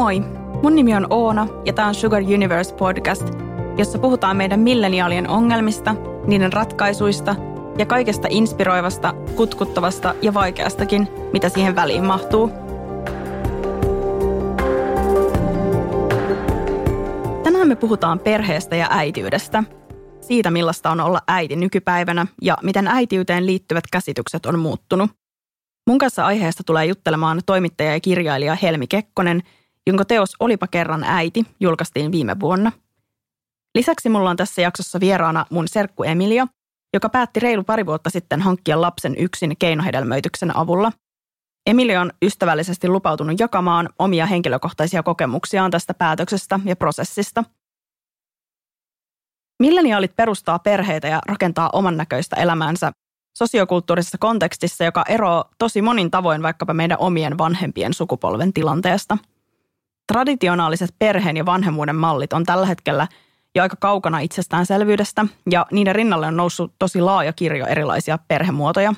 Moi! Mun nimi on Oona ja tämä on Sugar Universe podcast, jossa puhutaan meidän milleniaalien ongelmista, niiden ratkaisuista ja kaikesta inspiroivasta, kutkuttavasta ja vaikeastakin, mitä siihen väliin mahtuu. Tänään me puhutaan perheestä ja äitiydestä, siitä millaista on olla äiti nykypäivänä ja miten äitiyteen liittyvät käsitykset on muuttunut. Mun kanssa aiheesta tulee juttelemaan toimittaja ja kirjailija Helmi Kekkonen, jonka teos Olipa kerran äiti julkaistiin viime vuonna. Lisäksi mulla on tässä jaksossa vieraana mun serkku Emilia, joka päätti reilu pari vuotta sitten hankkia lapsen yksin keinohedelmöityksen avulla. Emilia on ystävällisesti lupautunut jakamaan omia henkilökohtaisia kokemuksiaan tästä päätöksestä ja prosessista. Milleniaalit perustaa perheitä ja rakentaa oman näköistä elämäänsä sosiokulttuurisessa kontekstissa, joka eroaa tosi monin tavoin vaikkapa meidän omien vanhempien sukupolven tilanteesta. Traditionaaliset perheen ja vanhemmuuden mallit on tällä hetkellä jo aika kaukana itsestäänselvyydestä ja niiden rinnalle on noussut tosi laaja kirjo erilaisia perhemuotoja.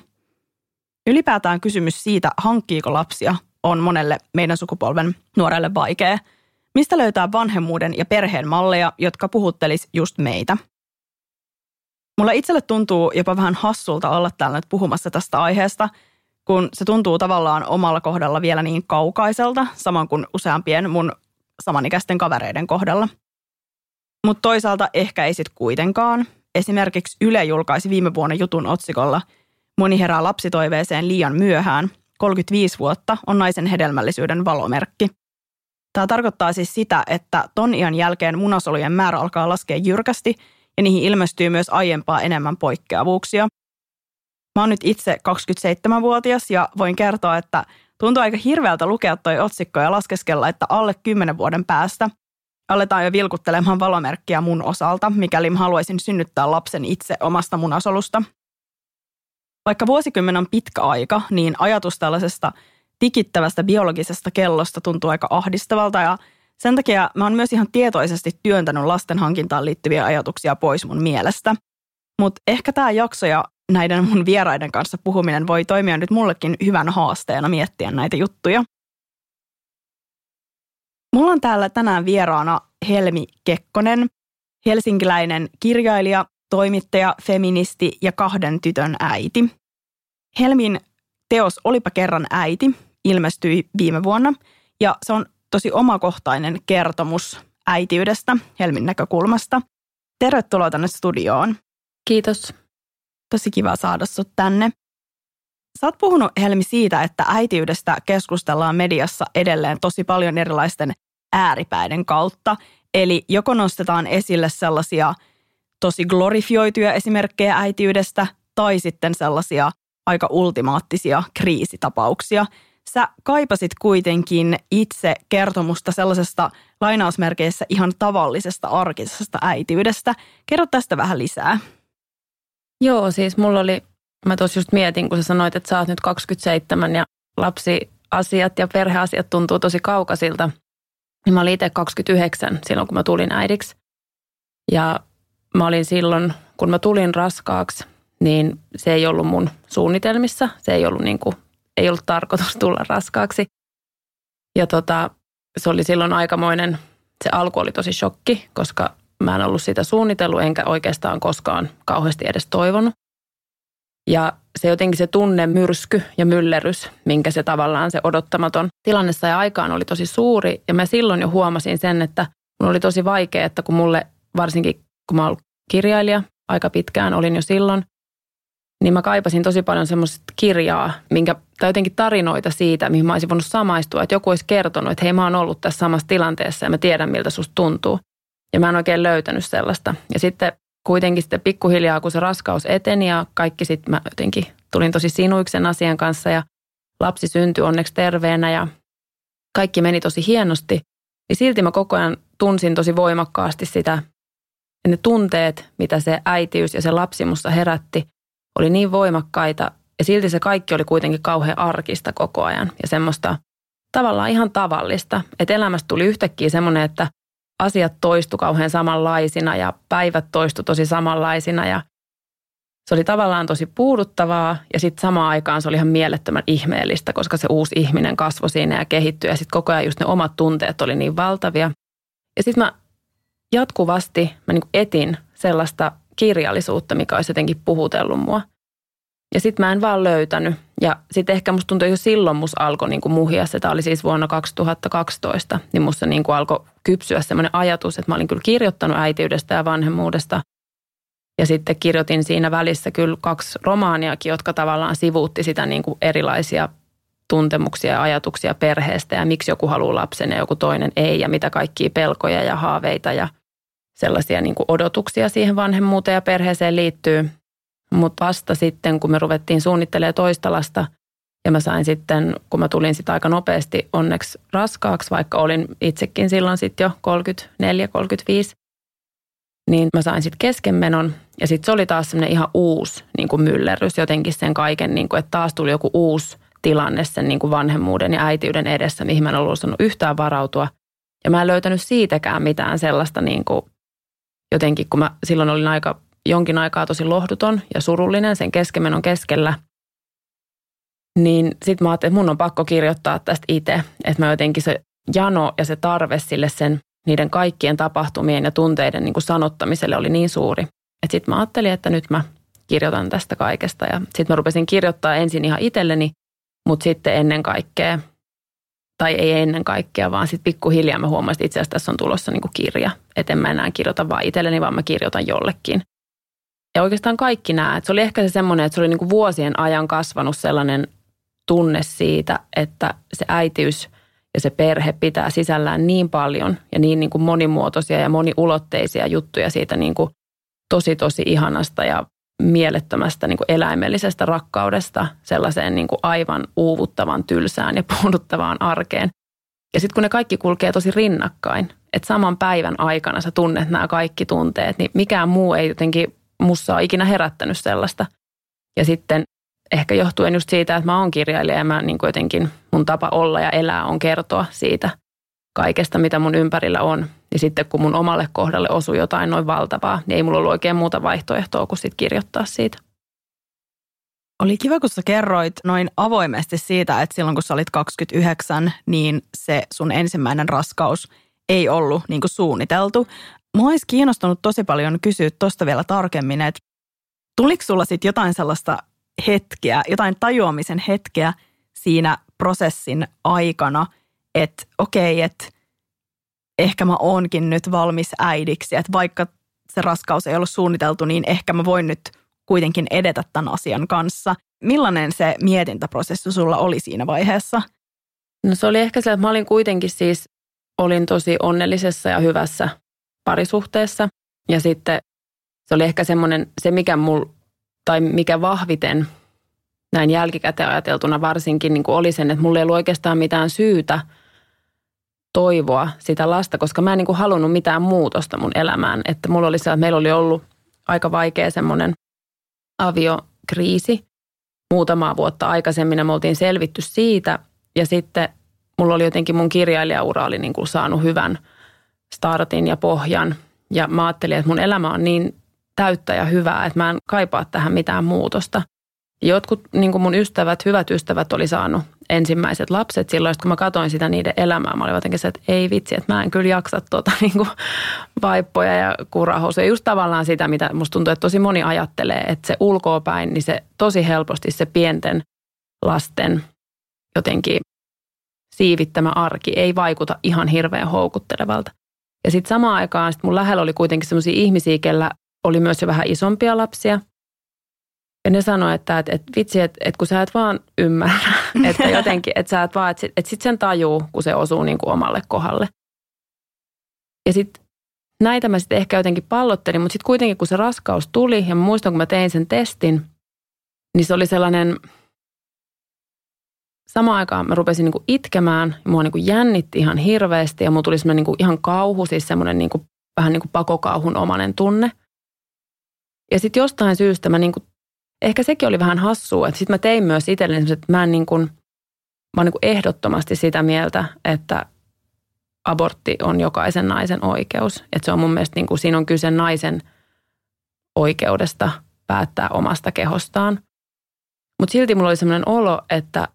Ylipäätään kysymys siitä, hankkiiko lapsia, on monelle meidän sukupolven nuorelle vaikea. Mistä löytää vanhemmuuden ja perheen malleja, jotka puhuttelis just meitä – Mulla itselle tuntuu jopa vähän hassulta olla täällä nyt puhumassa tästä aiheesta, kun se tuntuu tavallaan omalla kohdalla vielä niin kaukaiselta, saman kuin useampien mun samanikäisten kavereiden kohdalla. Mutta toisaalta ehkä ei sit kuitenkaan. Esimerkiksi Yle julkaisi viime vuonna jutun otsikolla Moni herää lapsitoiveeseen liian myöhään. 35 vuotta on naisen hedelmällisyyden valomerkki. Tämä tarkoittaa siis sitä, että ton iän jälkeen munasolujen määrä alkaa laskea jyrkästi – ja niihin ilmestyy myös aiempaa enemmän poikkeavuuksia. Mä oon nyt itse 27-vuotias ja voin kertoa, että tuntuu aika hirveältä lukea toi otsikko ja laskeskella, että alle 10 vuoden päästä aletaan jo vilkuttelemaan valomerkkiä mun osalta, mikäli mä haluaisin synnyttää lapsen itse omasta munasolusta. Vaikka vuosikymmen on pitkä aika, niin ajatus tällaisesta tikittävästä biologisesta kellosta tuntuu aika ahdistavalta ja sen takia mä oon myös ihan tietoisesti työntänyt lasten hankintaan liittyviä ajatuksia pois mun mielestä. Mutta ehkä tämä jakso ja näiden mun vieraiden kanssa puhuminen voi toimia nyt mullekin hyvän haasteena miettiä näitä juttuja. Mulla on täällä tänään vieraana Helmi Kekkonen, helsinkiläinen kirjailija, toimittaja, feministi ja kahden tytön äiti. Helmin teos Olipa kerran äiti ilmestyi viime vuonna ja se on tosi omakohtainen kertomus äitiydestä Helmin näkökulmasta. Tervetuloa tänne studioon. Kiitos. Tosi kiva saada sut tänne. Sä oot puhunut Helmi siitä, että äitiydestä keskustellaan mediassa edelleen tosi paljon erilaisten ääripäiden kautta. Eli joko nostetaan esille sellaisia tosi glorifioituja esimerkkejä äitiydestä tai sitten sellaisia aika ultimaattisia kriisitapauksia – Sä kaipasit kuitenkin itse kertomusta sellaisesta lainausmerkeissä ihan tavallisesta arkisesta äitiydestä. Kerro tästä vähän lisää. Joo, siis mulla oli, mä tuossa just mietin, kun sä sanoit, että sä oot nyt 27 ja lapsiasiat ja perheasiat tuntuu tosi kaukaisilta. Niin mä olin itse 29 silloin, kun mä tulin äidiksi. Ja mä olin silloin, kun mä tulin raskaaksi, niin se ei ollut mun suunnitelmissa. Se ei ollut niin kuin ei ollut tarkoitus tulla raskaaksi. Ja tota, se oli silloin aikamoinen, se alku oli tosi shokki, koska mä en ollut sitä suunnitellut enkä oikeastaan koskaan kauheasti edes toivonut. Ja se jotenkin se tunne, myrsky ja myllerys, minkä se tavallaan se odottamaton tilanne sai aikaan oli tosi suuri. Ja mä silloin jo huomasin sen, että mun oli tosi vaikea, että kun mulle varsinkin kun mä ollut kirjailija aika pitkään, olin jo silloin, niin mä kaipasin tosi paljon semmoista kirjaa, minkä, tai jotenkin tarinoita siitä, mihin mä olisin voinut samaistua. Että joku olisi kertonut, että hei mä oon ollut tässä samassa tilanteessa ja mä tiedän miltä susta tuntuu. Ja mä en oikein löytänyt sellaista. Ja sitten kuitenkin sitten pikkuhiljaa, kun se raskaus eteni ja kaikki sitten mä jotenkin tulin tosi sinuiksen asian kanssa ja lapsi syntyi onneksi terveenä ja kaikki meni tosi hienosti. Niin silti mä koko ajan tunsin tosi voimakkaasti sitä, ne tunteet, mitä se äitiys ja se lapsi musta herätti – oli niin voimakkaita ja silti se kaikki oli kuitenkin kauhean arkista koko ajan ja semmoista tavallaan ihan tavallista. Että elämästä tuli yhtäkkiä semmoinen, että asiat toistu kauhean samanlaisina ja päivät toistu tosi samanlaisina ja se oli tavallaan tosi puuduttavaa ja sitten samaan aikaan se oli ihan mielettömän ihmeellistä, koska se uusi ihminen kasvoi siinä ja kehittyi ja sitten koko ajan just ne omat tunteet oli niin valtavia. Ja sitten mä jatkuvasti mä niin etin sellaista kirjallisuutta, mikä olisi jotenkin puhutellut mua. Ja sitten mä en vaan löytänyt. Ja sitten ehkä musta tuntui jo silloin musta alkoi niin kuin muhia, se oli siis vuonna 2012, niin musta niin kuin alkoi kypsyä semmoinen ajatus, että mä olin kyllä kirjoittanut äitiydestä ja vanhemmuudesta. Ja sitten kirjoitin siinä välissä kyllä kaksi romaaniakin, jotka tavallaan sivuutti sitä niin kuin erilaisia tuntemuksia ja ajatuksia perheestä ja miksi joku haluaa lapsen ja joku toinen ei ja mitä kaikkia pelkoja ja haaveita ja sellaisia niin kuin odotuksia siihen vanhemmuuteen ja perheeseen liittyy. Mutta vasta sitten, kun me ruvettiin suunnittelemaan toista lasta ja mä sain sitten, kun mä tulin sitten aika nopeasti onneksi raskaaksi, vaikka olin itsekin silloin sitten jo 34-35, niin mä sain sitten keskenmenon ja sitten se oli taas semmoinen ihan uusi niin kuin myllerrys jotenkin sen kaiken, niin kuin, että taas tuli joku uusi tilanne sen niin kuin vanhemmuuden ja äitiyden edessä, mihin mä en ollut osannut yhtään varautua. Ja mä en löytänyt siitäkään mitään sellaista niin kuin, jotenkin, kun mä silloin olin aika jonkin aikaa tosi lohduton ja surullinen sen keskenmenon keskellä, niin sitten mä ajattelin, että mun on pakko kirjoittaa tästä itse, että mä jotenkin se jano ja se tarve sille sen niiden kaikkien tapahtumien ja tunteiden niin kuin sanottamiselle oli niin suuri. Että sitten mä ajattelin, että nyt mä kirjoitan tästä kaikesta ja sitten mä rupesin kirjoittaa ensin ihan itselleni, mutta sitten ennen kaikkea – tai ei ennen kaikkea, vaan sitten pikkuhiljaa mä huomasin, että itse asiassa tässä on tulossa niin kuin kirja. Että en mä enää kirjoita vaan itselleni, vaan mä kirjoitan jollekin. Ja oikeastaan kaikki nämä. Että se oli ehkä se semmoinen, että se oli niin kuin vuosien ajan kasvanut sellainen tunne siitä, että se äitiys ja se perhe pitää sisällään niin paljon ja niin, niin kuin monimuotoisia ja moniulotteisia juttuja siitä niin kuin tosi tosi ihanasta ja mielettömästä niin kuin eläimellisestä rakkaudesta sellaiseen niin kuin aivan uuvuttavan tylsään ja puuduttavaan arkeen. Ja sitten kun ne kaikki kulkee tosi rinnakkain, että saman päivän aikana sä tunnet nämä kaikki tunteet, niin mikään muu ei jotenkin mussa ole ikinä herättänyt sellaista. Ja sitten ehkä johtuen just siitä, että mä oon kirjailija ja mä niin kuin jotenkin mun tapa olla ja elää on kertoa siitä kaikesta, mitä mun ympärillä on. Niin sitten kun mun omalle kohdalle osui jotain noin valtavaa, niin ei mulla ollut oikein muuta vaihtoehtoa kuin sitten kirjoittaa siitä. Oli kiva, kun sä kerroit noin avoimesti siitä, että silloin kun sä olit 29, niin se sun ensimmäinen raskaus ei ollut niin kuin suunniteltu. Mua olisi kiinnostunut tosi paljon kysyä tuosta vielä tarkemmin, että tuliko sulla sitten jotain sellaista hetkeä, jotain tajuamisen hetkeä siinä prosessin aikana, että okei, okay, että ehkä mä oonkin nyt valmis äidiksi, että vaikka se raskaus ei ollut suunniteltu, niin ehkä mä voin nyt kuitenkin edetä tämän asian kanssa. Millainen se mietintäprosessi sulla oli siinä vaiheessa? No se oli ehkä se, että mä olin kuitenkin siis, olin tosi onnellisessa ja hyvässä parisuhteessa. Ja sitten se oli ehkä semmoinen, se mikä mul, tai mikä vahviten näin jälkikäteen ajateltuna varsinkin niin kuin oli sen, että mulla ei ollut oikeastaan mitään syytä – toivoa sitä lasta, koska mä en niin kuin halunnut mitään muutosta mun elämään. Että mulla oli se, että meillä oli ollut aika vaikea semmoinen aviokriisi muutamaa vuotta aikaisemmin ja me oltiin selvitty siitä. Ja sitten mulla oli jotenkin mun kirjailijaura oli niin kuin saanut hyvän startin ja pohjan. Ja mä ajattelin, että mun elämä on niin täyttä ja hyvää, että mä en kaipaa tähän mitään muutosta. Jotkut niin mun ystävät, hyvät ystävät oli saanut ensimmäiset lapset silloin, kun mä katsoin sitä niiden elämää. Mä olin jotenkin se, että ei vitsi, että mä en kyllä jaksa tuota niin kuin vaippoja ja kurahousuja. Just tavallaan sitä, mitä musta tuntuu, että tosi moni ajattelee, että se ulkoopäin, niin se tosi helposti se pienten lasten jotenkin siivittämä arki ei vaikuta ihan hirveän houkuttelevalta. Ja sitten samaan aikaan sit mun lähellä oli kuitenkin sellaisia ihmisiä, kellä oli myös jo vähän isompia lapsia – ja ne sanoi, että, että, että vitsi, että, että kun sä et vaan ymmärrä, että jotenkin, että sä et vaan, että, että sit sen tajuu, kun se osuu niin kuin omalle kohdalle. Ja sitten näitä mä sitten ehkä jotenkin pallottelin, mutta sitten kuitenkin kun se raskaus tuli, ja mä muistan kun mä tein sen testin, niin se oli sellainen, samaan aikaan mä rupesin niin kuin itkemään, ja mua niin kuin jännitti ihan hirveästi, ja mulla tuli semmoinen niin kuin ihan kauhu, siis semmoinen niin kuin, vähän niin kuin pakokauhun omainen tunne. Ja sitten jostain syystä mä niin kuin ehkä sekin oli vähän hassua, että sitten mä tein myös itselleni että mä en niin kuin, mä oon niin kuin ehdottomasti sitä mieltä, että abortti on jokaisen naisen oikeus. Että se on mun mielestä, niin kuin, siinä on kyse naisen oikeudesta päättää omasta kehostaan. Mutta silti mulla oli sellainen olo, että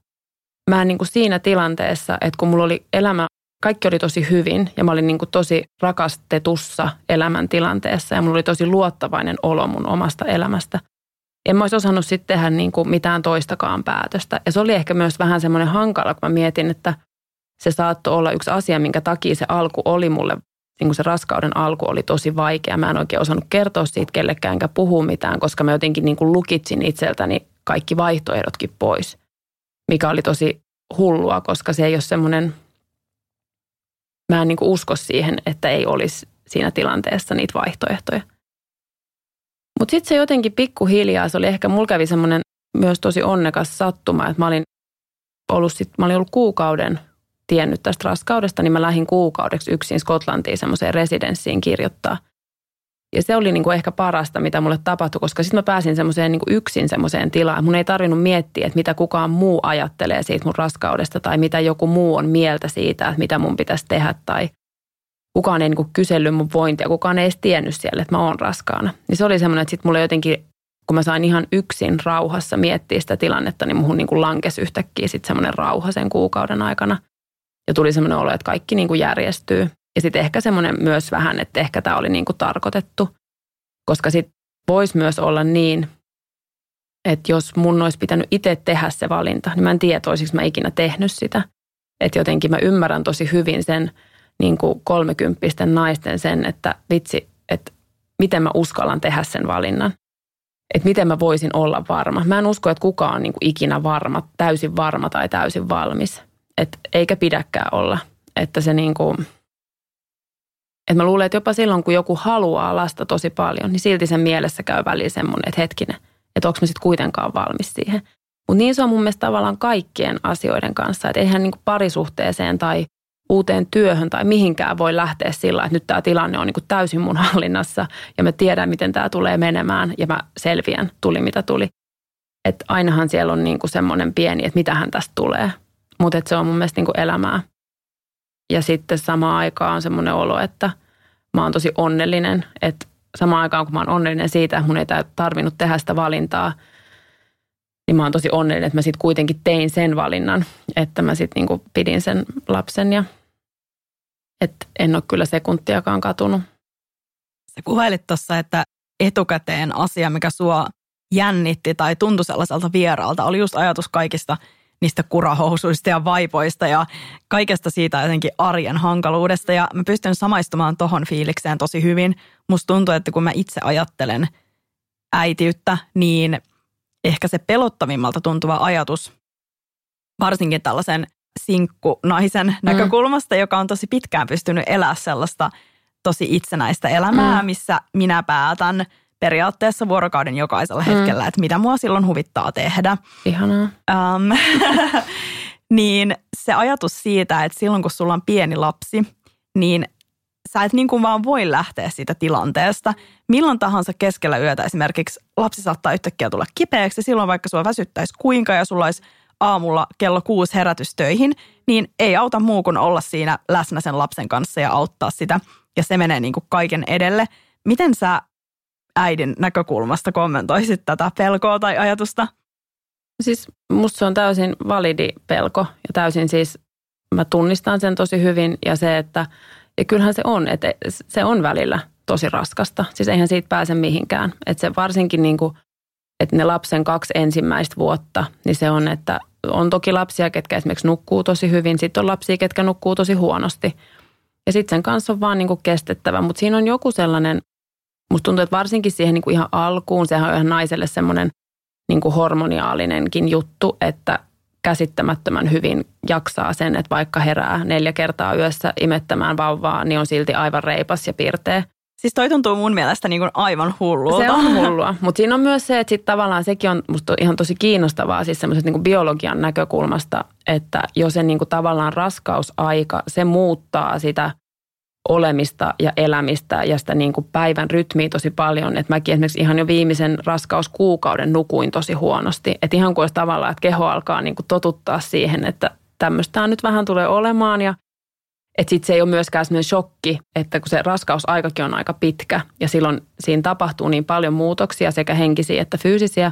mä en niin kuin siinä tilanteessa, että kun mulla oli elämä, kaikki oli tosi hyvin ja mä olin niin kuin tosi rakastetussa elämäntilanteessa ja mulla oli tosi luottavainen olo mun omasta elämästä. En mä olisi osannut sitten tehdä niin kuin mitään toistakaan päätöstä. Ja se oli ehkä myös vähän semmoinen hankala, kun mä mietin, että se saattoi olla yksi asia, minkä takia se alku oli mulle, niin kuin se raskauden alku oli tosi vaikea. Mä en oikein osannut kertoa siitä kellekään enkä puhua mitään, koska mä jotenkin niin kuin lukitsin itseltäni kaikki vaihtoehdotkin pois, mikä oli tosi hullua, koska se ei ole semmoinen, mä en niin kuin usko siihen, että ei olisi siinä tilanteessa niitä vaihtoehtoja. Mutta sitten se jotenkin pikkuhiljaa, se oli ehkä, mulla kävi semmoinen myös tosi onnekas sattuma, että mä olin ollut, sit, mä olin ollut kuukauden tiennyt tästä raskaudesta, niin mä lähdin kuukaudeksi yksin Skotlantiin semmoiseen residenssiin kirjoittaa. Ja se oli niin kuin ehkä parasta, mitä mulle tapahtui, koska sitten mä pääsin semmoiseen niin yksin semmoiseen tilaan. Mun ei tarvinnut miettiä, että mitä kukaan muu ajattelee siitä mun raskaudesta tai mitä joku muu on mieltä siitä, että mitä mun pitäisi tehdä tai kukaan ei niin kuin kysellyt mun vointia, kukaan ei edes tiennyt siellä, että mä oon raskaana. Niin se oli semmoinen, että sitten mulle jotenkin, kun mä sain ihan yksin rauhassa miettiä sitä tilannetta, niin muhun kuin lankesi yhtäkkiä sitten semmoinen rauha sen kuukauden aikana. Ja tuli semmoinen olo, että kaikki niin kuin järjestyy. Ja sitten ehkä semmoinen myös vähän, että ehkä tämä oli niin kuin tarkoitettu. Koska sitten voisi myös olla niin, että jos mun olisi pitänyt itse tehdä se valinta, niin mä en tiedä, olisiko mä ikinä tehnyt sitä. Että jotenkin mä ymmärrän tosi hyvin sen niin kuin kolmekymppisten naisten sen, että vitsi, että miten mä uskallan tehdä sen valinnan. Että miten mä voisin olla varma. Mä en usko, että kukaan on niin kuin ikinä varma, täysin varma tai täysin valmis. Et eikä pidäkään olla. Että se niin kuin, että mä luulen, että jopa silloin, kun joku haluaa lasta tosi paljon, niin silti sen mielessä käy väliin semmoinen, että hetkinen, että onko mä sitten kuitenkaan valmis siihen. Mutta niin se on mun mielestä tavallaan kaikkien asioiden kanssa, että eihän niin parisuhteeseen tai uuteen työhön tai mihinkään voi lähteä sillä, että nyt tämä tilanne on niin täysin mun hallinnassa ja mä tiedän, miten tämä tulee menemään ja mä selviän, tuli mitä tuli. Että ainahan siellä on niin semmoinen pieni, että mitähän tästä tulee. Mutta se on mun mielestä niin elämää. Ja sitten samaan aikaan on semmoinen olo, että mä oon tosi onnellinen, että samaan aikaan kun mä oon onnellinen siitä, mun ei tarvinnut tehdä sitä valintaa, niin mä oon tosi onnellinen, että mä sitten kuitenkin tein sen valinnan, että mä sitten niinku pidin sen lapsen ja että en ole kyllä sekuntiakaan katunut. Sä kuvailit tuossa, että etukäteen asia, mikä sua jännitti tai tuntui sellaiselta vieraalta, oli just ajatus kaikista – niistä kurahousuista ja vaipoista ja kaikesta siitä jotenkin arjen hankaluudesta. Ja mä pystyn samaistumaan tohon fiilikseen tosi hyvin. Musta tuntuu, että kun mä itse ajattelen äitiyttä, niin ehkä se pelottavimmalta tuntuva ajatus, varsinkin tällaisen sinkkunaisen mm. näkökulmasta, joka on tosi pitkään pystynyt elää sellaista tosi itsenäistä elämää, mm. missä minä päätän – periaatteessa vuorokauden jokaisella mm. hetkellä, että mitä mua silloin huvittaa tehdä. Ihanaa. Um, niin se ajatus siitä, että silloin kun sulla on pieni lapsi, niin sä et niin kuin vaan voi lähteä siitä tilanteesta. Milloin tahansa keskellä yötä esimerkiksi lapsi saattaa yhtäkkiä tulla kipeäksi, silloin vaikka sua väsyttäisi kuinka ja sulla olisi aamulla kello kuusi herätystöihin, niin ei auta muu kuin olla siinä läsnä sen lapsen kanssa ja auttaa sitä. Ja se menee niin kuin kaiken edelle. Miten sä äidin näkökulmasta kommentoisit tätä pelkoa tai ajatusta? Siis musta se on täysin validi pelko ja täysin siis mä tunnistan sen tosi hyvin ja se, että ja kyllähän se on, että se on välillä tosi raskasta. Siis eihän siitä pääse mihinkään. Että se varsinkin niin kuin, että ne lapsen kaksi ensimmäistä vuotta, niin se on, että on toki lapsia, ketkä esimerkiksi nukkuu tosi hyvin. Sitten on lapsia, ketkä nukkuu tosi huonosti. Ja sitten sen kanssa on vaan niin kuin kestettävä. Mutta siinä on joku sellainen Musta tuntuu, että varsinkin siihen niin kuin ihan alkuun, sehän on ihan naiselle semmoinen niin kuin hormoniaalinenkin juttu, että käsittämättömän hyvin jaksaa sen, että vaikka herää neljä kertaa yössä imettämään vauvaa, niin on silti aivan reipas ja pirteä. Siis toi tuntuu mun mielestä niin kuin aivan hullulta. Se on hullua, mutta siinä on myös se, että sit tavallaan sekin on musta ihan tosi kiinnostavaa siis semmoisesta niin biologian näkökulmasta, että jo se niin kuin tavallaan raskausaika, se muuttaa sitä – olemista ja elämistä ja sitä niin kuin päivän rytmiä tosi paljon. Että mäkin esimerkiksi ihan jo viimeisen raskauskuukauden nukuin tosi huonosti. Että ihan kuin olisi tavallaan, että keho alkaa niin kuin totuttaa siihen, että tämmöistä nyt vähän tulee olemaan ja Että sitten se ei ole myöskään sellainen shokki, että kun se raskausaikakin on aika pitkä ja silloin siinä tapahtuu niin paljon muutoksia sekä henkisiä että fyysisiä,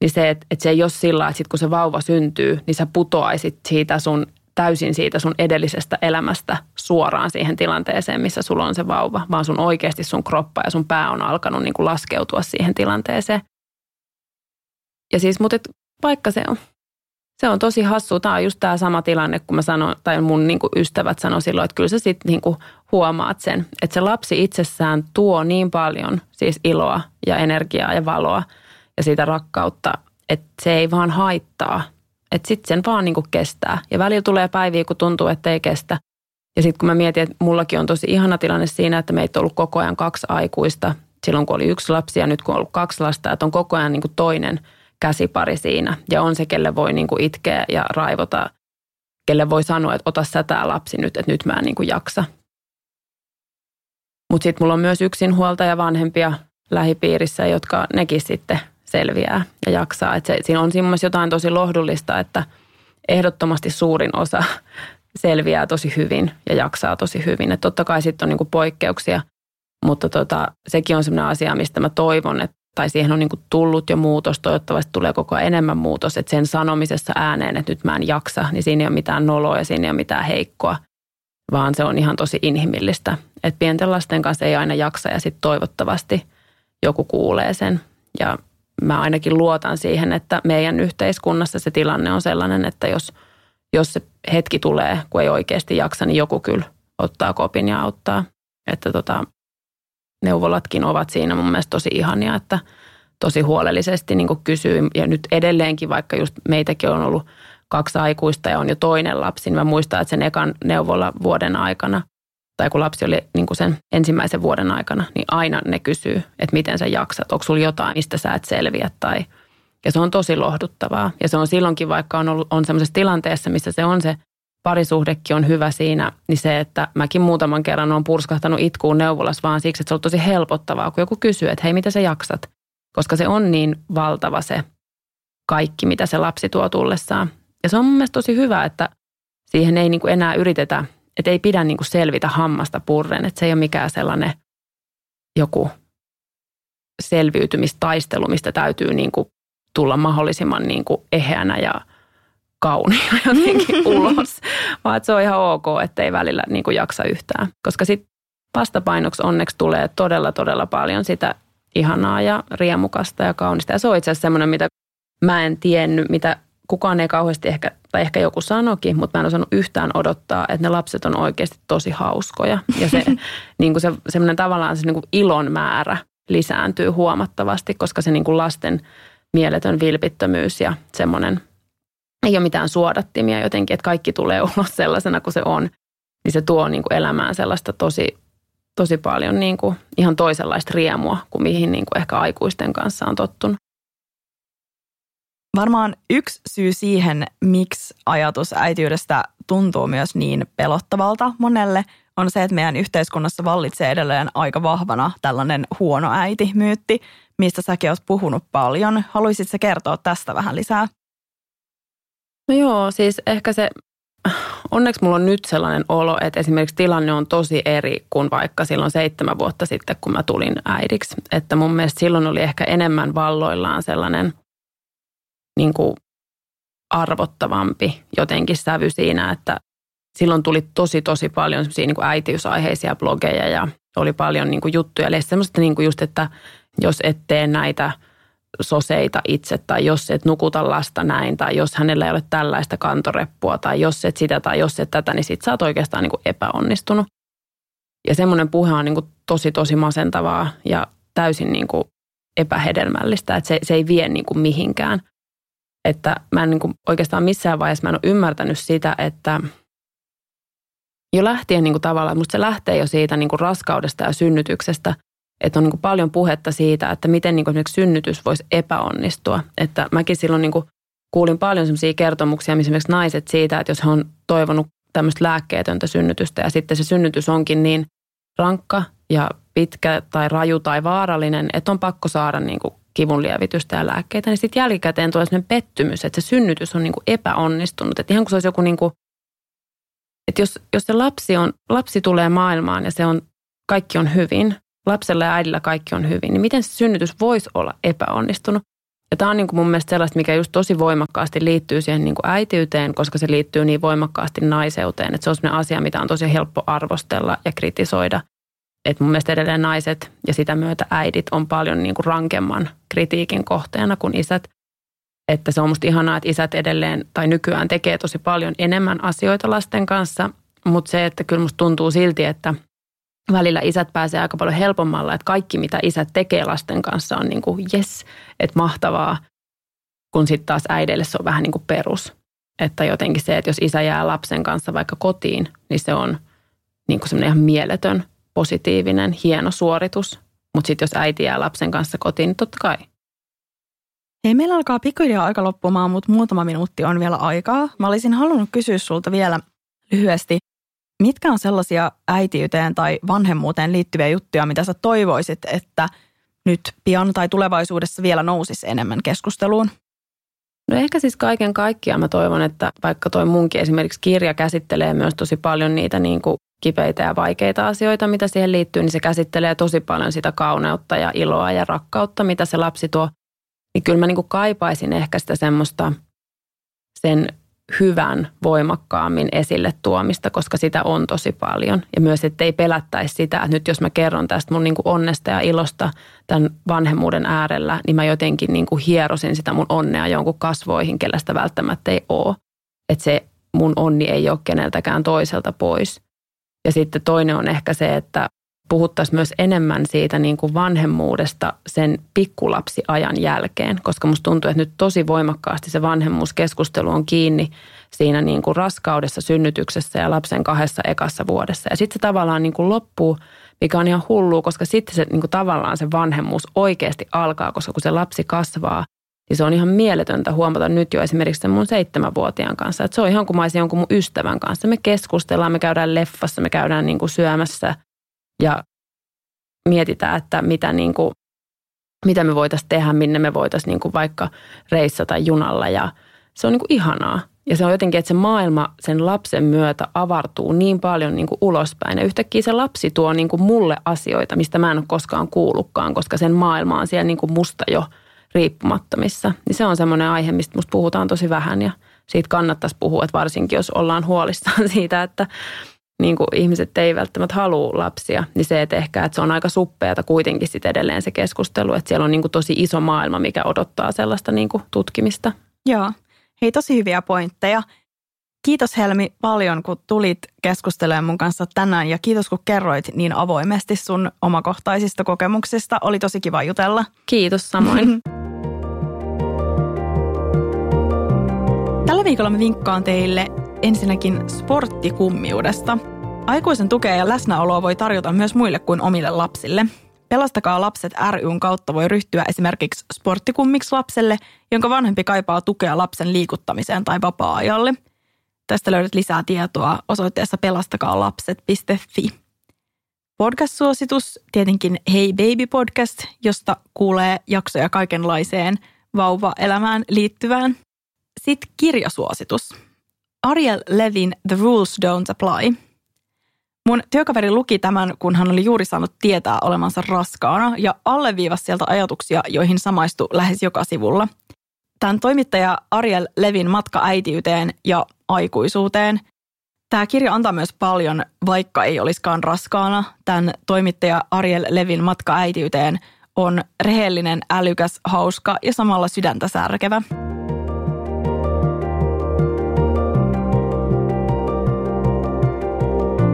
niin se, että, että se ei ole sillä, että sit kun se vauva syntyy, niin sä putoaisit siitä sun täysin siitä sun edellisestä elämästä suoraan siihen tilanteeseen, missä sulla on se vauva, vaan sun oikeasti sun kroppa ja sun pää on alkanut niin kuin laskeutua siihen tilanteeseen. Ja siis, mutta vaikka se on, se on tosi hassu. Tämä on just tämä sama tilanne, kun mä sanon, tai mun niin kuin ystävät sanoi silloin, että kyllä sä sitten niin huomaat sen, että se lapsi itsessään tuo niin paljon siis iloa ja energiaa ja valoa ja siitä rakkautta, että se ei vaan haittaa. Että sitten sen vaan niin kestää. Ja välillä tulee päiviä, kun tuntuu, että ei kestä. Ja sitten kun mä mietin, että mullakin on tosi ihana tilanne siinä, että meitä on ollut koko ajan kaksi aikuista. Silloin kun oli yksi lapsi ja nyt kun on ollut kaksi lasta, että on koko ajan niin toinen – käsipari siinä. Ja on se, kelle voi niin itkeä ja raivota, kelle voi sanoa, että ota sä tää lapsi nyt, että nyt mä en niin jaksa. Mutta sitten mulla on myös yksinhuoltaja vanhempia lähipiirissä, jotka nekin sitten selviää ja jaksaa. Et se, siinä on siinä jotain tosi lohdullista, että ehdottomasti suurin osa selviää tosi hyvin ja jaksaa tosi hyvin. Et totta kai sitten on niinku poikkeuksia, mutta tota, sekin on sellainen asia, mistä mä toivon, että tai siihen on niin kuin tullut jo muutos, toivottavasti tulee koko ajan enemmän muutos, että sen sanomisessa ääneen, että nyt mä en jaksa, niin siinä ei ole mitään noloa ja siinä ei ole mitään heikkoa, vaan se on ihan tosi inhimillistä. Että pienten lasten kanssa ei aina jaksa ja sitten toivottavasti joku kuulee sen. Ja mä ainakin luotan siihen, että meidän yhteiskunnassa se tilanne on sellainen, että jos, jos se hetki tulee, kun ei oikeasti jaksa, niin joku kyllä ottaa kopin ja auttaa. Että tota, neuvolatkin ovat siinä mun mielestä tosi ihania, että tosi huolellisesti niin kysyy. Ja nyt edelleenkin, vaikka just meitäkin on ollut kaksi aikuista ja on jo toinen lapsi, niin mä muistan, että sen ekan neuvolla vuoden aikana, tai kun lapsi oli niin kuin sen ensimmäisen vuoden aikana, niin aina ne kysyy, että miten sä jaksat, onko sulla jotain, mistä sä et selviä tai ja se on tosi lohduttavaa. Ja se on silloinkin, vaikka on, ollut, on semmoisessa tilanteessa, missä se on se parisuhdekin on hyvä siinä, niin se, että mäkin muutaman kerran on purskahtanut itkuun neuvolassa vaan siksi, että se on tosi helpottavaa, kun joku kysyy, että hei, mitä sä jaksat? Koska se on niin valtava se kaikki, mitä se lapsi tuo tullessaan. Ja se on mun mielestä tosi hyvä, että siihen ei niin kuin enää yritetä, että ei pidä niin kuin selvitä hammasta purren, että se ei ole mikään sellainen joku selviytymistaistelu, mistä täytyy niin kuin tulla mahdollisimman niin kuin eheänä ja – kauniina jotenkin ulos, vaan että se on ihan ok, ettei välillä niin kuin jaksa yhtään. Koska sitten vastapainoksi onneksi tulee todella, todella paljon sitä ihanaa ja riemukasta ja kaunista. Ja se on itse asiassa semmoinen, mitä mä en tiennyt, mitä kukaan ei kauheasti ehkä, tai ehkä joku sanokin, mutta mä en osannut yhtään odottaa, että ne lapset on oikeasti tosi hauskoja. Ja se, niin kuin se semmoinen tavallaan se niin kuin ilon määrä lisääntyy huomattavasti, koska se niin kuin lasten mieletön vilpittömyys ja semmoinen ei ole mitään suodattimia jotenkin, että kaikki tulee ulos sellaisena kuin se on, niin se tuo niin kuin elämään sellaista tosi, tosi paljon niin kuin ihan toisenlaista riemua kuin mihin niin kuin ehkä aikuisten kanssa on tottunut. Varmaan yksi syy siihen, miksi ajatus äitiydestä tuntuu myös niin pelottavalta monelle, on se, että meidän yhteiskunnassa vallitsee edelleen aika vahvana tällainen huono äiti-myytti, mistä säkin oot puhunut paljon. Haluaisitko kertoa tästä vähän lisää? No joo, siis ehkä se, onneksi mulla on nyt sellainen olo, että esimerkiksi tilanne on tosi eri kuin vaikka silloin seitsemän vuotta sitten, kun mä tulin äidiksi. Että mun mielestä silloin oli ehkä enemmän valloillaan sellainen niin kuin arvottavampi jotenkin sävy siinä, että silloin tuli tosi tosi paljon semmoisia niin äitiysaiheisia blogeja ja oli paljon niin kuin juttuja. Eli semmoista niin kuin just, että jos et tee näitä – soseita itse tai jos et nukuta lasta näin tai jos hänellä ei ole tällaista kantoreppua tai jos et sitä tai jos et tätä, niin sit sä oot oikeastaan niin kuin epäonnistunut. Ja semmoinen puhe on niin kuin tosi tosi masentavaa ja täysin niin kuin epähedelmällistä, että se, se ei vie niin kuin mihinkään. Että mä en niin kuin oikeastaan missään vaiheessa mä en ole ymmärtänyt sitä, että jo lähtien niin kuin tavallaan, musta se lähtee jo siitä niin kuin raskaudesta ja synnytyksestä – että on niin kuin paljon puhetta siitä, että miten niin kuin esimerkiksi synnytys voisi epäonnistua. Että mäkin silloin niin kuin kuulin paljon sellaisia kertomuksia, missä esimerkiksi naiset siitä, että jos he on toivonut tämmöistä lääkkeetöntä synnytystä ja sitten se synnytys onkin niin rankka ja pitkä tai raju tai vaarallinen, että on pakko saada niin kuin kivun lievitystä ja lääkkeitä, niin sitten jälkikäteen tulee sellainen pettymys, että se synnytys on niin kuin epäonnistunut. Että ihan kuin se olisi joku niin kuin, Että jos, jos se lapsi, on, lapsi tulee maailmaan ja se on, kaikki on hyvin, lapsella ja äidillä kaikki on hyvin, niin miten se synnytys voisi olla epäonnistunut? Ja tämä on niin kuin mun mielestä sellaista, mikä just tosi voimakkaasti liittyy siihen niin kuin äitiyteen, koska se liittyy niin voimakkaasti naiseuteen. Että se on sellainen asia, mitä on tosi helppo arvostella ja kritisoida. Että mun mielestä edelleen naiset ja sitä myötä äidit on paljon niin kuin rankemman kritiikin kohteena kuin isät. Että se on musta ihanaa, että isät edelleen tai nykyään tekee tosi paljon enemmän asioita lasten kanssa. Mutta se, että kyllä musta tuntuu silti, että – välillä isät pääsee aika paljon helpommalla, että kaikki mitä isät tekee lasten kanssa on niin kuin yes, että mahtavaa, kun sitten taas äideille se on vähän niin kuin perus. Että jotenkin se, että jos isä jää lapsen kanssa vaikka kotiin, niin se on niin kuin semmoinen ihan mieletön, positiivinen, hieno suoritus. Mutta sitten jos äiti jää lapsen kanssa kotiin, niin totta kai. Hei, meillä alkaa pikkuhiljaa aika loppumaan, mutta muutama minuutti on vielä aikaa. Mä olisin halunnut kysyä sulta vielä lyhyesti, Mitkä on sellaisia äitiyteen tai vanhemmuuteen liittyviä juttuja, mitä sä toivoisit, että nyt pian tai tulevaisuudessa vielä nousisi enemmän keskusteluun? No ehkä siis kaiken kaikkiaan mä toivon, että vaikka toi munkin esimerkiksi kirja käsittelee myös tosi paljon niitä niin kuin kipeitä ja vaikeita asioita, mitä siihen liittyy, niin se käsittelee tosi paljon sitä kauneutta ja iloa ja rakkautta, mitä se lapsi tuo. Niin kyllä mä niin kuin kaipaisin ehkä sitä semmoista sen hyvän voimakkaammin esille tuomista, koska sitä on tosi paljon. Ja myös, että ei pelättäisi sitä, että nyt jos mä kerron tästä mun niin kuin onnesta ja ilosta tämän vanhemmuuden äärellä, niin mä jotenkin niin kuin hierosin sitä mun onnea jonkun kasvoihin, kellaista välttämättä ei ole. Että se mun onni ei ole keneltäkään toiselta pois. Ja sitten toinen on ehkä se, että puhuttaisiin myös enemmän siitä niin kuin vanhemmuudesta sen pikkulapsiajan jälkeen, koska musta tuntuu, että nyt tosi voimakkaasti se vanhemmuuskeskustelu on kiinni siinä niin kuin raskaudessa, synnytyksessä ja lapsen kahdessa ekassa vuodessa. Ja sitten se tavallaan niin kuin loppuu, mikä on ihan hullua, koska sitten se niin kuin tavallaan se vanhemmuus oikeasti alkaa, koska kun se lapsi kasvaa, niin se on ihan mieletöntä huomata nyt jo esimerkiksi sen mun seitsemänvuotiaan kanssa. Että se on ihan kuin mä olisin jonkun mun ystävän kanssa. Me keskustellaan, me käydään leffassa, me käydään niin kuin syömässä – ja mietitään, että mitä, niin kuin, mitä me voitaisiin tehdä, minne me voitaisiin niin kuin vaikka reissata junalla ja se on niin kuin ihanaa. Ja se on jotenkin, että se maailma sen lapsen myötä avartuu niin paljon niin kuin ulospäin. Ja yhtäkkiä se lapsi tuo niin kuin mulle asioita, mistä mä en ole koskaan kuullutkaan, koska sen maailma on siellä niin kuin musta jo riippumattomissa. Niin se on semmoinen aihe, mistä musta puhutaan tosi vähän ja siitä kannattaisi puhua, että varsinkin jos ollaan huolissaan siitä, että niin kuin ihmiset ei välttämättä halua lapsia, niin se, että ehkä että se on aika suppeata kuitenkin sitten edelleen se keskustelu, että siellä on niin kuin tosi iso maailma, mikä odottaa sellaista niin kuin tutkimista. Joo, hei tosi hyviä pointteja. Kiitos Helmi paljon, kun tulit keskustelemaan mun kanssa tänään ja kiitos, kun kerroit niin avoimesti sun omakohtaisista kokemuksista. Oli tosi kiva jutella. Kiitos samoin. Tällä viikolla mä vinkkaan teille ensinnäkin sporttikummiudesta. Aikuisen tukea ja läsnäoloa voi tarjota myös muille kuin omille lapsille. Pelastakaa lapset ryn kautta voi ryhtyä esimerkiksi sporttikummiksi lapselle, jonka vanhempi kaipaa tukea lapsen liikuttamiseen tai vapaa-ajalle. Tästä löydät lisää tietoa osoitteessa pelastakaalapset.fi. Podcast-suositus, tietenkin Hey Baby Podcast, josta kuulee jaksoja kaikenlaiseen vauva-elämään liittyvään. Sitten kirjasuositus. Ariel Levin The Rules Don't Apply. Mun työkaveri luki tämän, kun hän oli juuri saanut tietää olemansa raskaana ja alleviivasi sieltä ajatuksia, joihin samaistui lähes joka sivulla. Tämän toimittaja Ariel Levin matka äitiyteen ja aikuisuuteen. Tämä kirja antaa myös paljon, vaikka ei olisikaan raskaana. Tämän toimittaja Ariel Levin matka äitiyteen on rehellinen, älykäs, hauska ja samalla sydäntä särkevä.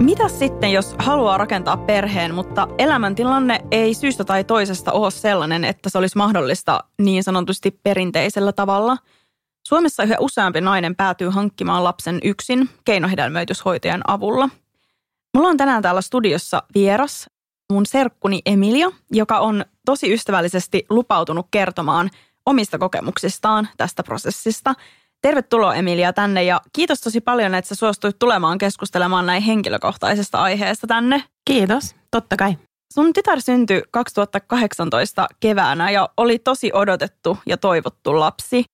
Mitä sitten, jos haluaa rakentaa perheen, mutta elämäntilanne ei syystä tai toisesta ole sellainen, että se olisi mahdollista niin sanotusti perinteisellä tavalla? Suomessa yhä useampi nainen päätyy hankkimaan lapsen yksin keinohedelmöityshoitajan avulla. Mulla on tänään täällä studiossa vieras, mun serkkuni Emilia, joka on tosi ystävällisesti lupautunut kertomaan omista kokemuksistaan tästä prosessista – Tervetuloa Emilia tänne ja kiitos tosi paljon, että sä suostuit tulemaan keskustelemaan näin henkilökohtaisesta aiheesta tänne. Kiitos, totta kai. Sun tytär syntyi 2018 keväänä ja oli tosi odotettu ja toivottu lapsi.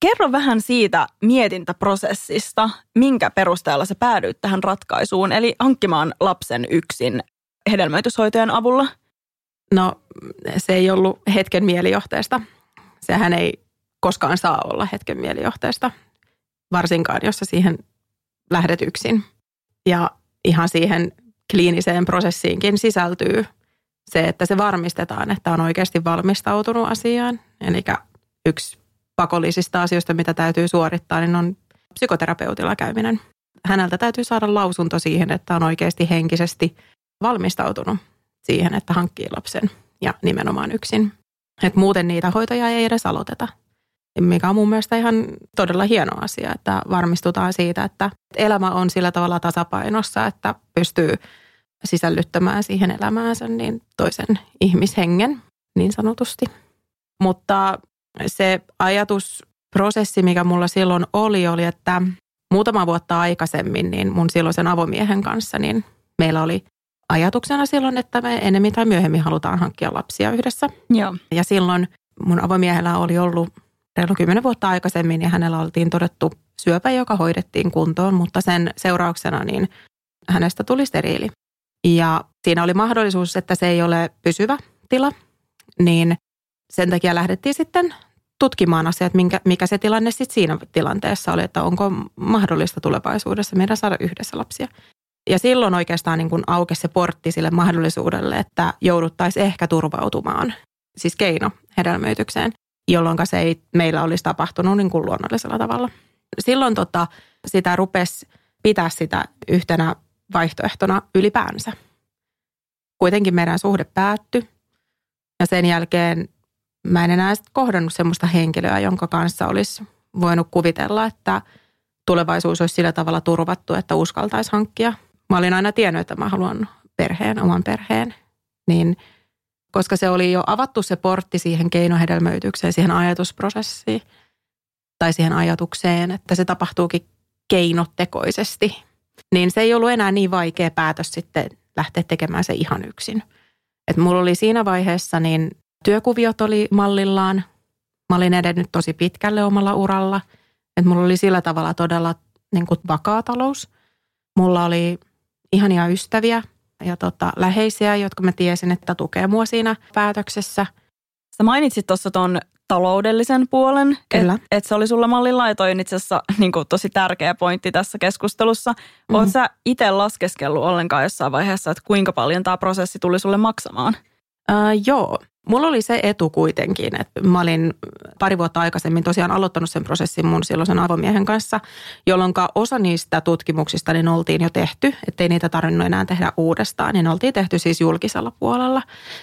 Kerro vähän siitä mietintäprosessista, minkä perusteella sä päädyit tähän ratkaisuun, eli hankkimaan lapsen yksin hedelmöityshoitojen avulla. No se ei ollut hetken mielijohteesta. Sehän ei koskaan saa olla hetken mielijohteesta, varsinkaan jos sä siihen lähdet yksin. Ja ihan siihen kliiniseen prosessiinkin sisältyy se, että se varmistetaan, että on oikeasti valmistautunut asiaan. Eli yksi pakollisista asioista, mitä täytyy suorittaa, niin on psykoterapeutilla käyminen. Häneltä täytyy saada lausunto siihen, että on oikeasti henkisesti valmistautunut siihen, että hankkii lapsen ja nimenomaan yksin. Et muuten niitä hoitoja ei edes aloiteta. Mikä on mun mielestä ihan todella hieno asia, että varmistutaan siitä, että elämä on sillä tavalla tasapainossa, että pystyy sisällyttämään siihen elämäänsä niin toisen ihmishengen niin sanotusti. Mutta se ajatusprosessi, mikä mulla silloin oli, oli, että muutama vuotta aikaisemmin niin mun silloisen avomiehen kanssa, niin meillä oli ajatuksena silloin, että me enemmän tai myöhemmin halutaan hankkia lapsia yhdessä. Joo. Ja silloin mun avomiehellä oli ollut reilu kymmenen vuotta aikaisemmin ja hänellä oltiin todettu syöpä, joka hoidettiin kuntoon, mutta sen seurauksena niin hänestä tuli steriili. Ja siinä oli mahdollisuus, että se ei ole pysyvä tila, niin sen takia lähdettiin sitten tutkimaan asiat, minkä, mikä se tilanne sitten siinä tilanteessa oli, että onko mahdollista tulevaisuudessa meidän saada yhdessä lapsia. Ja silloin oikeastaan niin kuin aukesi se portti sille mahdollisuudelle, että jouduttaisiin ehkä turvautumaan, siis keino hedelmöitykseen, jolloin se ei meillä olisi tapahtunut niin kuin luonnollisella tavalla. Silloin tota, sitä rupesi pitää sitä yhtenä vaihtoehtona ylipäänsä. Kuitenkin meidän suhde päättyi ja sen jälkeen mä en enää kohdannut semmoista henkilöä, jonka kanssa olisi voinut kuvitella, että tulevaisuus olisi sillä tavalla turvattu, että uskaltaisi hankkia. Mä olin aina tiennyt, että mä haluan perheen, oman perheen. Niin koska se oli jo avattu se portti siihen keinohedelmöitykseen, siihen ajatusprosessiin tai siihen ajatukseen, että se tapahtuukin keinotekoisesti, niin se ei ollut enää niin vaikea päätös sitten lähteä tekemään se ihan yksin. Et mulla oli siinä vaiheessa niin työkuviot oli mallillaan. Mä olin edennyt tosi pitkälle omalla uralla. Että mulla oli sillä tavalla todella niin kuin vakaa talous. Mulla oli ihania ystäviä ja tota, läheisiä, jotka mä tiesin, että tukee mua siinä päätöksessä. Sä mainitsit tuossa ton taloudellisen puolen, että et se oli sulla mallilla ja toi on itse asiassa niin kuin, tosi tärkeä pointti tässä keskustelussa. Mm-hmm. Oletko sä itse laskeskellut ollenkaan jossain vaiheessa, että kuinka paljon tämä prosessi tuli sulle maksamaan? Äh, joo, Mulla oli se etu kuitenkin, että mä olin pari vuotta aikaisemmin tosiaan aloittanut sen prosessin mun silloisen avomiehen kanssa, jolloin osa niistä tutkimuksista niin oltiin jo tehty, ettei niitä tarvinnut enää tehdä uudestaan. Niin oltiin tehty siis julkisella puolella.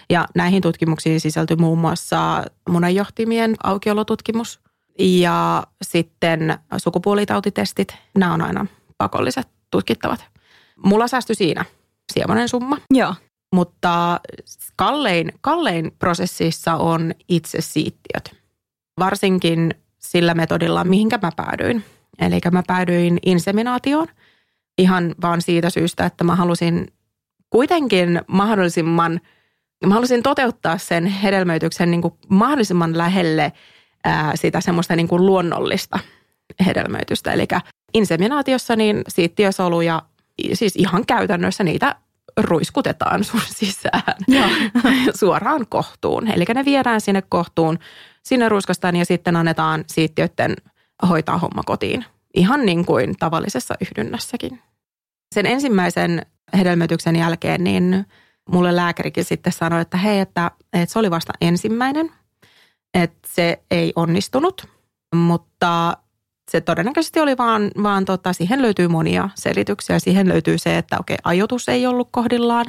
Ja näihin tutkimuksiin sisältyi muun muassa munanjohtimien aukiolotutkimus ja sitten sukupuolitautitestit. Nämä on aina pakolliset tutkittavat. Mulla säästyi siinä siemonen summa. Joo. Mutta kallein, kallein prosessissa on itse siittiöt. Varsinkin sillä metodilla, mihinkä mä päädyin. Eli mä päädyin inseminaatioon ihan vaan siitä syystä, että mä halusin kuitenkin mahdollisimman, mä halusin toteuttaa sen hedelmöityksen niin kuin mahdollisimman lähelle ää, sitä semmoista niin kuin luonnollista hedelmöitystä. Eli inseminaatiossa niin siittiösoluja, siis ihan käytännössä niitä ruiskutetaan sun sisään suoraan kohtuun. Eli ne viedään sinne kohtuun, sinne ruiskastaan ja sitten annetaan siittiöiden hoitaa homma kotiin. Ihan niin kuin tavallisessa yhdynnässäkin. Sen ensimmäisen hedelmöityksen jälkeen niin mulle lääkärikin sitten sanoi, että hei, että, että se oli vasta ensimmäinen, että se ei onnistunut, mutta se todennäköisesti oli vaan, vaan tota, siihen löytyy monia selityksiä. Siihen löytyy se, että okei, ajoitus ei ollut kohdillaan.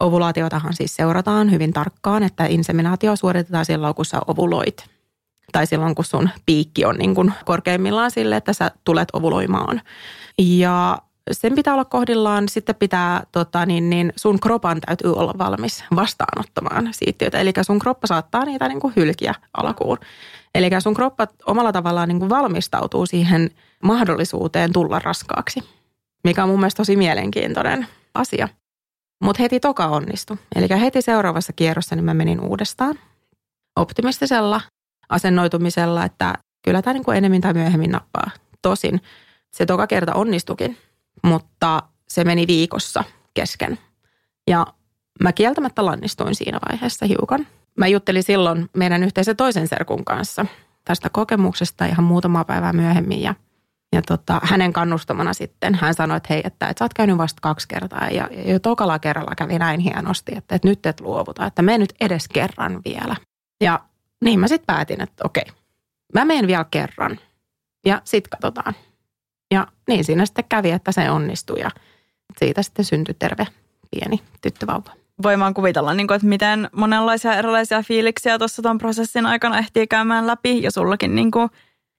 Ovulaatiotahan siis seurataan hyvin tarkkaan, että inseminaatio suoritetaan silloin, kun sä ovuloit. Tai silloin, kun sun piikki on niin kuin korkeimmillaan sille, että sä tulet ovuloimaan. Ja sen pitää olla kohdillaan, sitten pitää, tota, niin, niin sun kropan täytyy olla valmis vastaanottamaan siittiöitä. Eli sun kroppa saattaa niitä niin kuin hylkiä alkuun. Eli sun kroppa omalla tavallaan niin kuin valmistautuu siihen mahdollisuuteen tulla raskaaksi, mikä on mun mielestä tosi mielenkiintoinen asia. Mutta heti toka onnistui. Eli heti seuraavassa kierrossa niin mä menin uudestaan optimistisella asennoitumisella, että kyllä tämä niin kuin enemmän tai myöhemmin nappaa. Tosin se toka kerta onnistukin, mutta se meni viikossa kesken. Ja mä kieltämättä lannistuin siinä vaiheessa hiukan. Mä juttelin silloin meidän yhteisen toisen serkun kanssa tästä kokemuksesta ihan muutama päivää myöhemmin ja, ja tota, hänen kannustamana sitten hän sanoi, että hei, että, että sä oot käynyt vasta kaksi kertaa ja, ja jo tokalla kerralla kävi näin hienosti, että, että nyt et luovuta, että me nyt edes kerran vielä. Ja niin mä sitten päätin, että okei, mä menen vielä kerran ja sitten katsotaan. Ja niin siinä sitten kävi, että se onnistui ja siitä sitten syntyi terve pieni tyttövauva. Voin vaan kuvitella, niin kuin, että miten monenlaisia erilaisia fiiliksiä tuossa tuon prosessin aikana ehtii käymään läpi. Ja sullakin niin kuin,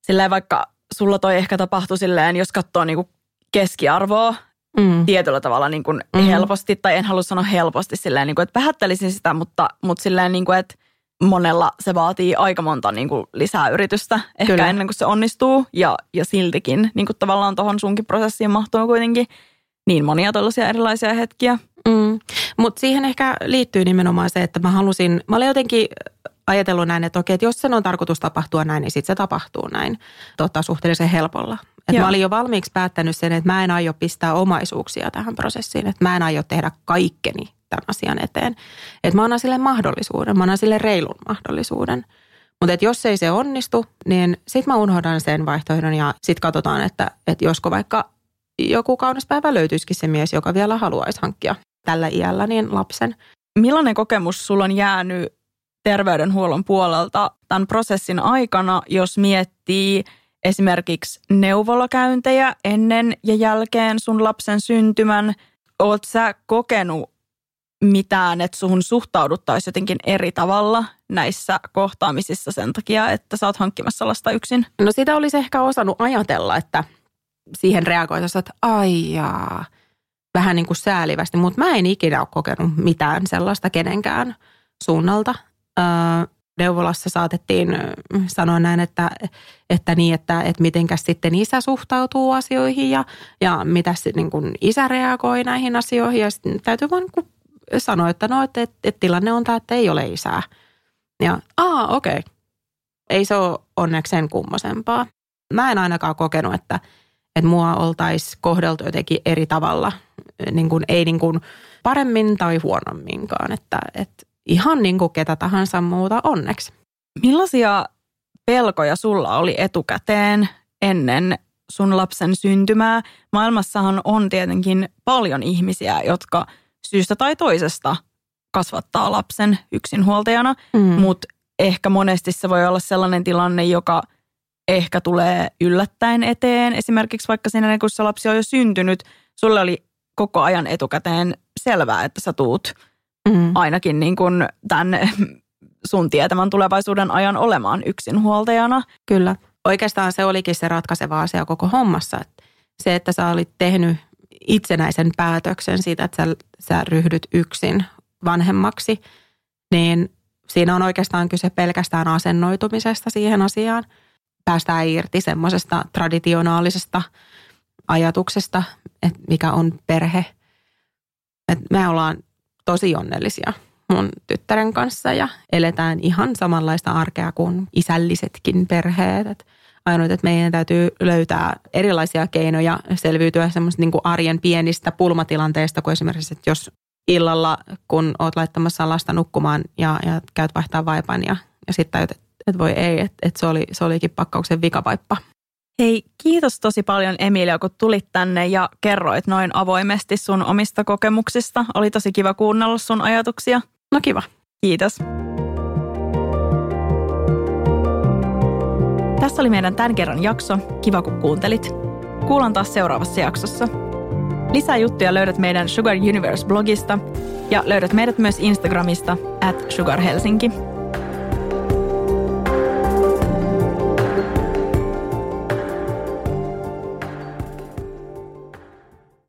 silleen vaikka sulla toi ehkä tapahtui silleen, jos katsoo niin kuin keskiarvoa mm. tietyllä tavalla niin kuin mm. helposti, tai en halua sanoa helposti silleen, niin kuin, että vähättelisin sitä, mutta, mutta silleen, niin kuin, että monella se vaatii aika monta niin kuin lisää yritystä ehkä Kyllä. ennen kuin se onnistuu. Ja, ja siltikin niin kuin tavallaan tuohon sunkin prosessiin mahtuu kuitenkin niin monia tällaisia erilaisia hetkiä. Mm. Mutta siihen ehkä liittyy nimenomaan se, että mä halusin, mä olin jotenkin ajatellut näin, että okei, että jos sen on tarkoitus tapahtua näin, niin sitten se tapahtuu näin tota, suhteellisen helpolla. Et mä olin jo valmiiksi päättänyt sen, että mä en aio pistää omaisuuksia tähän prosessiin, että mä en aio tehdä kaikkeni tämän asian eteen. Että mä annan sille mahdollisuuden, mä annan sille reilun mahdollisuuden. Mutta jos ei se onnistu, niin sitten mä unohdan sen vaihtoehdon ja sitten katsotaan, että, että josko vaikka joku kaunis päivä löytyisikin se mies, joka vielä haluaisi hankkia tällä iällä niin lapsen. Millainen kokemus sulla on jäänyt terveydenhuollon puolelta tämän prosessin aikana, jos miettii esimerkiksi neuvolakäyntejä ennen ja jälkeen sun lapsen syntymän? Oot sä kokenut mitään, että suhun suhtauduttaisiin jotenkin eri tavalla näissä kohtaamisissa sen takia, että sä oot hankkimassa lasta yksin? No sitä olisi ehkä osannut ajatella, että siihen reagoitaisiin, että ai jaa, vähän niin kuin säälivästi, mutta mä en ikinä ole kokenut mitään sellaista kenenkään suunnalta. Neuvolassa saatettiin sanoa näin, että, että niin, että, että mitenkäs sitten isä suhtautuu asioihin ja, ja mitä niin isä reagoi näihin asioihin. Ja täytyy vaan niin sanoa, että no, että, että, että tilanne on tämä, että ei ole isää. Ja aa, okei. Okay. Ei se ole onneksi sen kummosempaa. Mä en ainakaan kokenut, että, että mua oltaisiin kohdeltu jotenkin eri tavalla, niin kuin, ei niin kuin paremmin tai huonomminkaan, että, että ihan niin kuin ketä tahansa muuta onneksi. Millaisia pelkoja sulla oli etukäteen ennen sun lapsen syntymää? Maailmassahan on tietenkin paljon ihmisiä, jotka syystä tai toisesta kasvattaa lapsen yksinhuoltajana, mm. mutta ehkä monesti se voi olla sellainen tilanne, joka – ehkä tulee yllättäen eteen. Esimerkiksi vaikka siinä, kun se lapsi on jo syntynyt, sulle oli koko ajan etukäteen selvää, että sä tuut mm. ainakin niin kuin tämän sun tietämän tulevaisuuden ajan olemaan yksinhuoltajana. Kyllä. Oikeastaan se olikin se ratkaiseva asia koko hommassa. Että se, että sä olit tehnyt itsenäisen päätöksen siitä, että sä, sä ryhdyt yksin vanhemmaksi, niin siinä on oikeastaan kyse pelkästään asennoitumisesta siihen asiaan – päästään irti semmoisesta traditionaalisesta ajatuksesta, että mikä on perhe. Et me ollaan tosi onnellisia mun tyttären kanssa ja eletään ihan samanlaista arkea kuin isällisetkin perheet. Et ainut, että meidän täytyy löytää erilaisia keinoja selviytyä semmoista niin arjen pienistä pulmatilanteista, kuin esimerkiksi, että jos illalla, kun oot laittamassa lasta nukkumaan ja, ja käyt vaihtaa vaipan ja, ja sitten tajut, että voi ei, että, että se, oli, se olikin pakkauksen vikapaippa. Hei, kiitos tosi paljon Emilia, kun tulit tänne ja kerroit noin avoimesti sun omista kokemuksista. Oli tosi kiva kuunnella sun ajatuksia. No kiva. Kiitos. Tässä oli meidän tämän kerran jakso. Kiva, kun kuuntelit. Kuullaan taas seuraavassa jaksossa. Lisää juttuja löydät meidän Sugar Universe-blogista ja löydät meidät myös Instagramista at Sugar Helsinki.